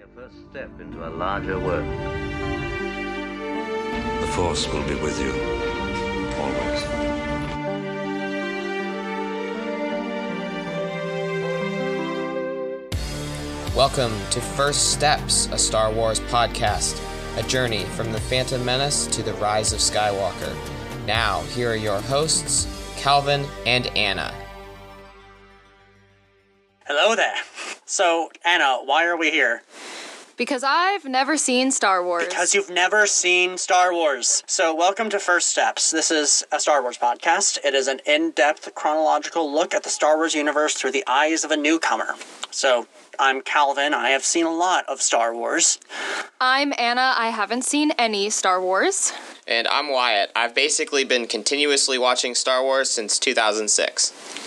your first step into a larger world. The Force will be with you. Always. Welcome to First Steps, a Star Wars podcast, a journey from the Phantom Menace to the rise of Skywalker. Now, here are your hosts, Calvin and Anna. Hello there. So, Anna, why are we here? Because I've never seen Star Wars. Because you've never seen Star Wars. So, welcome to First Steps. This is a Star Wars podcast. It is an in depth chronological look at the Star Wars universe through the eyes of a newcomer. So, I'm Calvin. I have seen a lot of Star Wars. I'm Anna. I haven't seen any Star Wars. And I'm Wyatt. I've basically been continuously watching Star Wars since 2006.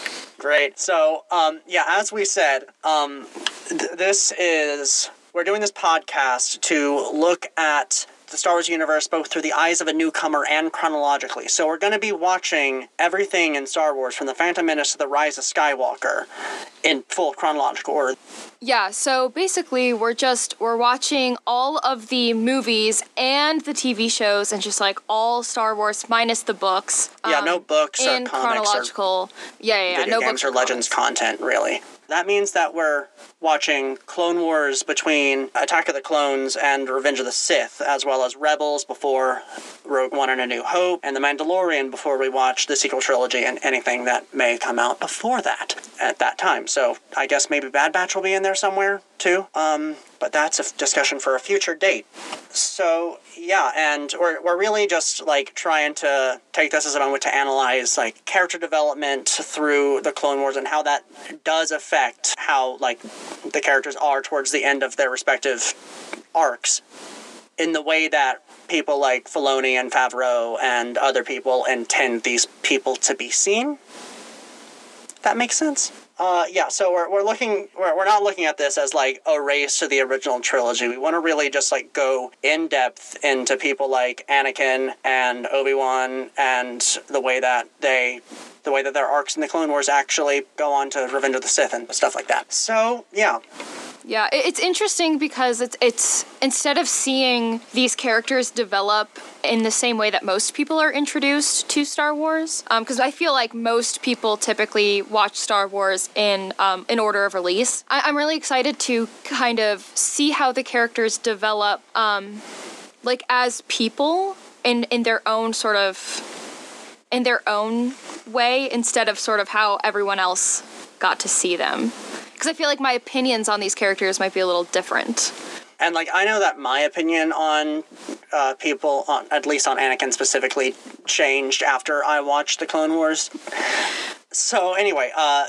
Great. So, um, yeah, as we said, um, th- this is we're doing this podcast to look at the Star Wars universe both through the eyes of a newcomer and chronologically. So we're going to be watching everything in Star Wars from the Phantom Menace to the Rise of Skywalker in full chronological order. Yeah, so basically we're just we're watching all of the movies and the TV shows and just like all Star Wars minus the books. Yeah, um, no books or in comics or chronological. yeah, yeah, yeah, video no games books or Legends comics. content, really. That means that we're watching Clone Wars between Attack of the Clones and Revenge of the Sith, as well as Rebels before Rogue One and A New Hope, and The Mandalorian before we watch the sequel trilogy and anything that may come out before that at that time. So I guess maybe Bad Batch will be in there somewhere too. Um, but that's a discussion for a future date. So yeah, and we're, we're really just like trying to take this as a moment to analyze like character development through the Clone Wars and how that does affect how like the characters are towards the end of their respective arcs in the way that people like Filoni and Favreau and other people intend these people to be seen. That makes sense. Uh, yeah, so we're, we're looking we're, we're not looking at this as like a race to the original trilogy. We want to really just like go in depth into people like Anakin and Obi Wan and the way that they the way that their arcs in the Clone Wars actually go on to Revenge of the Sith and stuff like that. So yeah, Yeah, it's interesting because it's it's instead of seeing these characters develop in the same way that most people are introduced to Star Wars, because I feel like most people typically watch Star Wars in um, in order of release. I- I'm really excited to kind of see how the characters develop, um, like as people in in their own sort of in their own way instead of sort of how everyone else got to see them. Because I feel like my opinions on these characters might be a little different. and like I know that my opinion on uh, people, on, at least on Anakin specifically, changed after I watched the Clone Wars. So anyway, uh,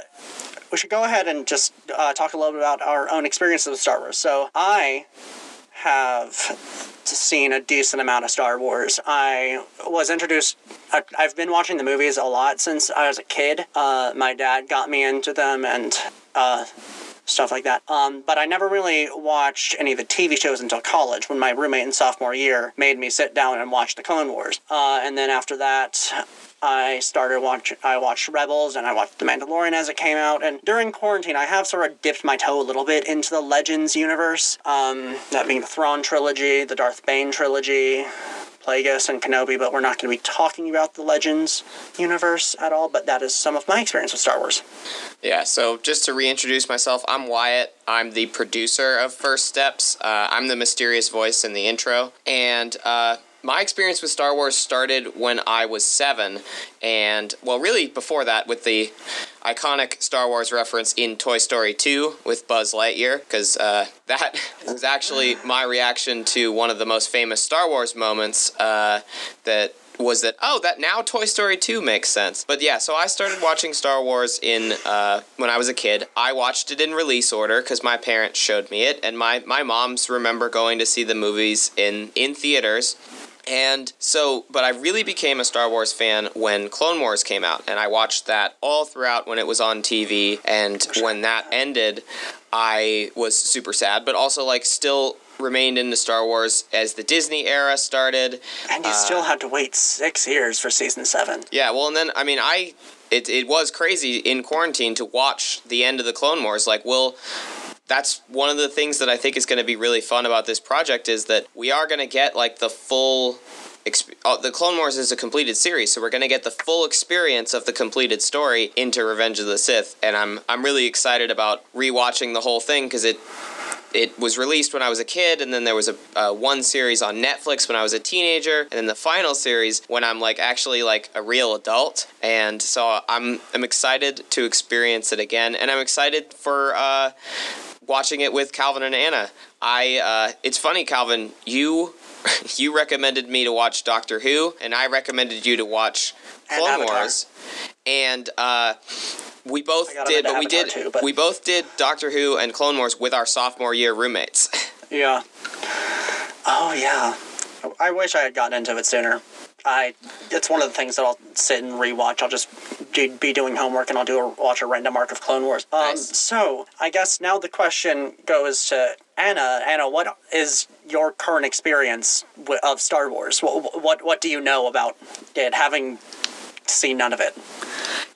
we should go ahead and just uh, talk a little bit about our own experiences with Star Wars. So I have seen a decent amount of Star Wars. I was introduced. I, I've been watching the movies a lot since I was a kid. Uh, my dad got me into them, and uh, stuff like that. Um, but I never really watched any of the TV shows until college when my roommate in sophomore year made me sit down and watch the Clone Wars. Uh, and then after that, I started watching. I watched Rebels and I watched The Mandalorian as it came out. And during quarantine, I have sort of dipped my toe a little bit into the Legends universe. Um, that being the Thrawn trilogy, the Darth Bane trilogy. Plagueis and Kenobi, but we're not going to be talking about the Legends universe at all. But that is some of my experience with Star Wars. Yeah, so just to reintroduce myself, I'm Wyatt. I'm the producer of First Steps. Uh, I'm the mysterious voice in the intro. And uh, my experience with Star Wars started when I was seven. And, well, really before that, with the iconic Star Wars reference in Toy Story 2 with Buzz Lightyear, because uh, that was actually my reaction to one of the most famous Star Wars moments uh, that was that oh that now Toy Story 2 makes sense. But yeah, so I started watching Star Wars in uh, when I was a kid. I watched it in release order because my parents showed me it, and my my moms remember going to see the movies in in theaters. And so, but I really became a Star Wars fan when Clone Wars came out, and I watched that all throughout when it was on TV. And when that ended, I was super sad, but also like still remained into Star Wars as the Disney era started. And you still uh, had to wait six years for season seven. Yeah, well, and then I mean, I it it was crazy in quarantine to watch the end of the Clone Wars. Like, we'll that's one of the things that I think is going to be really fun about this project is that we are going to get like the full. Exp- oh, the Clone Wars is a completed series, so we're going to get the full experience of the completed story into Revenge of the Sith, and I'm I'm really excited about rewatching the whole thing because it it was released when I was a kid, and then there was a uh, one series on Netflix when I was a teenager, and then the final series when I'm like actually like a real adult. And so I'm I'm excited to experience it again, and I'm excited for uh, watching it with Calvin and Anna. I uh, it's funny, Calvin, you you recommended me to watch Doctor Who, and I recommended you to watch Clone Avatar. Wars, and uh, we both did, but we did too, but- we both did Doctor Who and Clone Wars with our sophomore year roommates. Yeah. Oh yeah. I wish I had gotten into it sooner. I it's one of the things that I'll sit and rewatch. I'll just do, be doing homework and I'll do a, watch a random arc of Clone Wars. Um, Nice. So I guess now the question goes to Anna. Anna, what is your current experience of Star Wars? What, what what do you know about it, having seen none of it?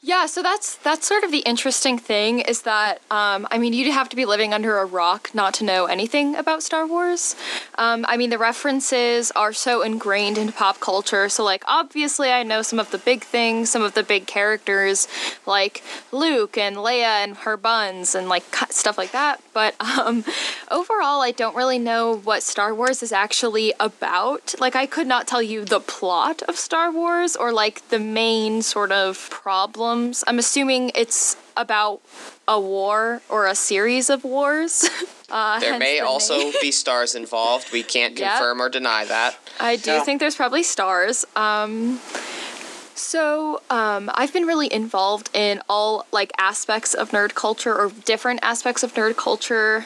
Yeah, so that's that's sort of the interesting thing is that um, I mean you'd have to be living under a rock not to know anything about Star Wars. Um, I mean the references are so ingrained into pop culture. So like obviously I know some of the big things, some of the big characters like Luke and Leia and her buns and like stuff like that. But um, overall I don't really know what Star Wars is actually about. Like I could not tell you the plot of Star Wars or like the main sort of problems. I'm assuming it's about a war or a series of wars. Uh, there may the also be stars involved. We can't Yep. confirm or deny that. I do Yeah. think there's probably stars. Um, so um, I've been really involved in all like aspects of nerd culture or different aspects of nerd culture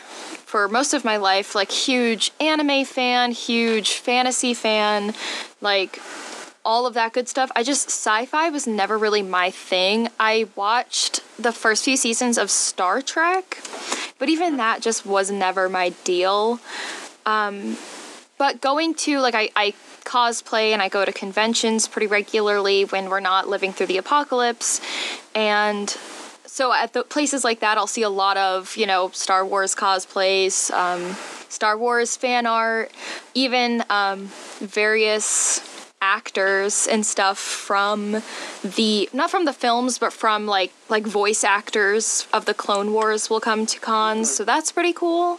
for most of my life. Like huge anime fan, huge fantasy fan, like all of that good stuff. I just sci-fi was never really my thing. I watched the first few seasons of Star Trek, but even that just was never my deal but going to like I, I cosplay and I go to conventions pretty regularly when we're not living through the apocalypse and so at the places like that I'll see a lot of you know Star Wars cosplays um, Star Wars fan art even um, various actors and stuff from the not from the films but from like like voice actors of the Clone Wars will come to cons so that's pretty cool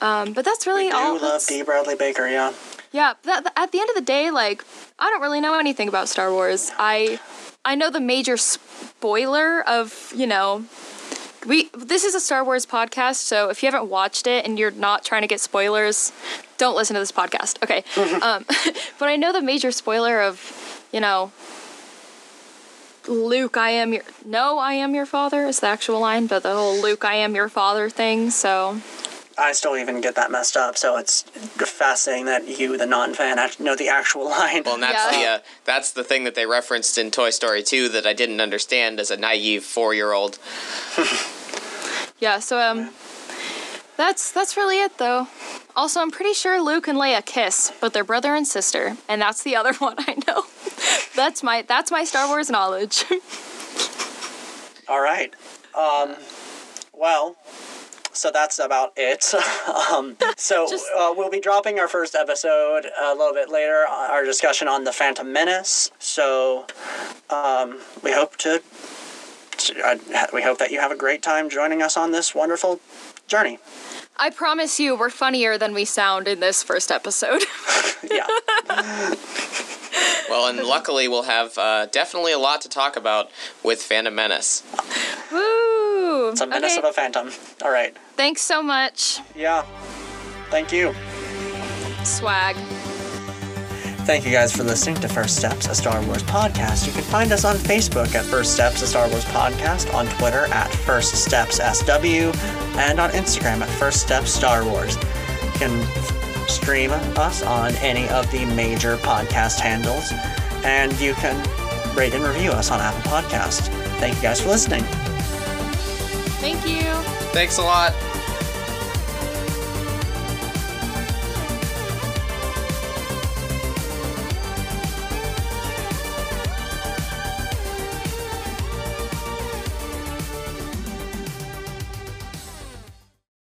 um, but that's really all. We do all love that's- D. Bradley Baker. Yeah. yeah, that- at the end of the day, like I don't really know anything about Star Wars. I I know the major spoiler of you know. We this is a Star Wars podcast, so if you haven't watched it and you're not trying to get spoilers, don't listen to this podcast. Okay, um, but I know the major spoiler of you know. Luke, I am your no, I am your father is the actual line, but the whole Luke, I am your father thing. So I still even get that messed up, so it's fascinating that you, the non-fan, act- know the actual line. Well, and that's Yeah. the uh, that's the thing that they referenced in Toy Story 2 that I didn't understand as a naive four year old. Yeah, so um that's that's really it though. Also, I'm pretty sure Luke and Leia kiss, but they're brother and sister, and that's the other one I know. that's my that's my Star Wars knowledge. All right. Um, well, so that's about it. um, so Just- uh, we'll be dropping our first episode a little bit later, our discussion on the Phantom Menace. So um, we hope to. Uh, we hope that you have a great time joining us on this wonderful journey. I promise you, we're funnier than we sound in this first episode. Yeah. Well, and luckily we'll have uh, definitely a lot to talk about with Phantom Menace. Woo! It's a menace okay, of a phantom. All right. thanks so much, Yeah. Thank you. swag. Thank you guys for listening to First Steps, a Star Wars podcast. You can find us on Facebook at First Steps, a Star Wars podcast, on Twitter at First Steps SW, and on Instagram at First Steps Star Wars. You can stream us on any of the major podcast handles, and you can rate and review us on Apple Podcast. Thank you guys for listening. Thank you. Thanks a lot.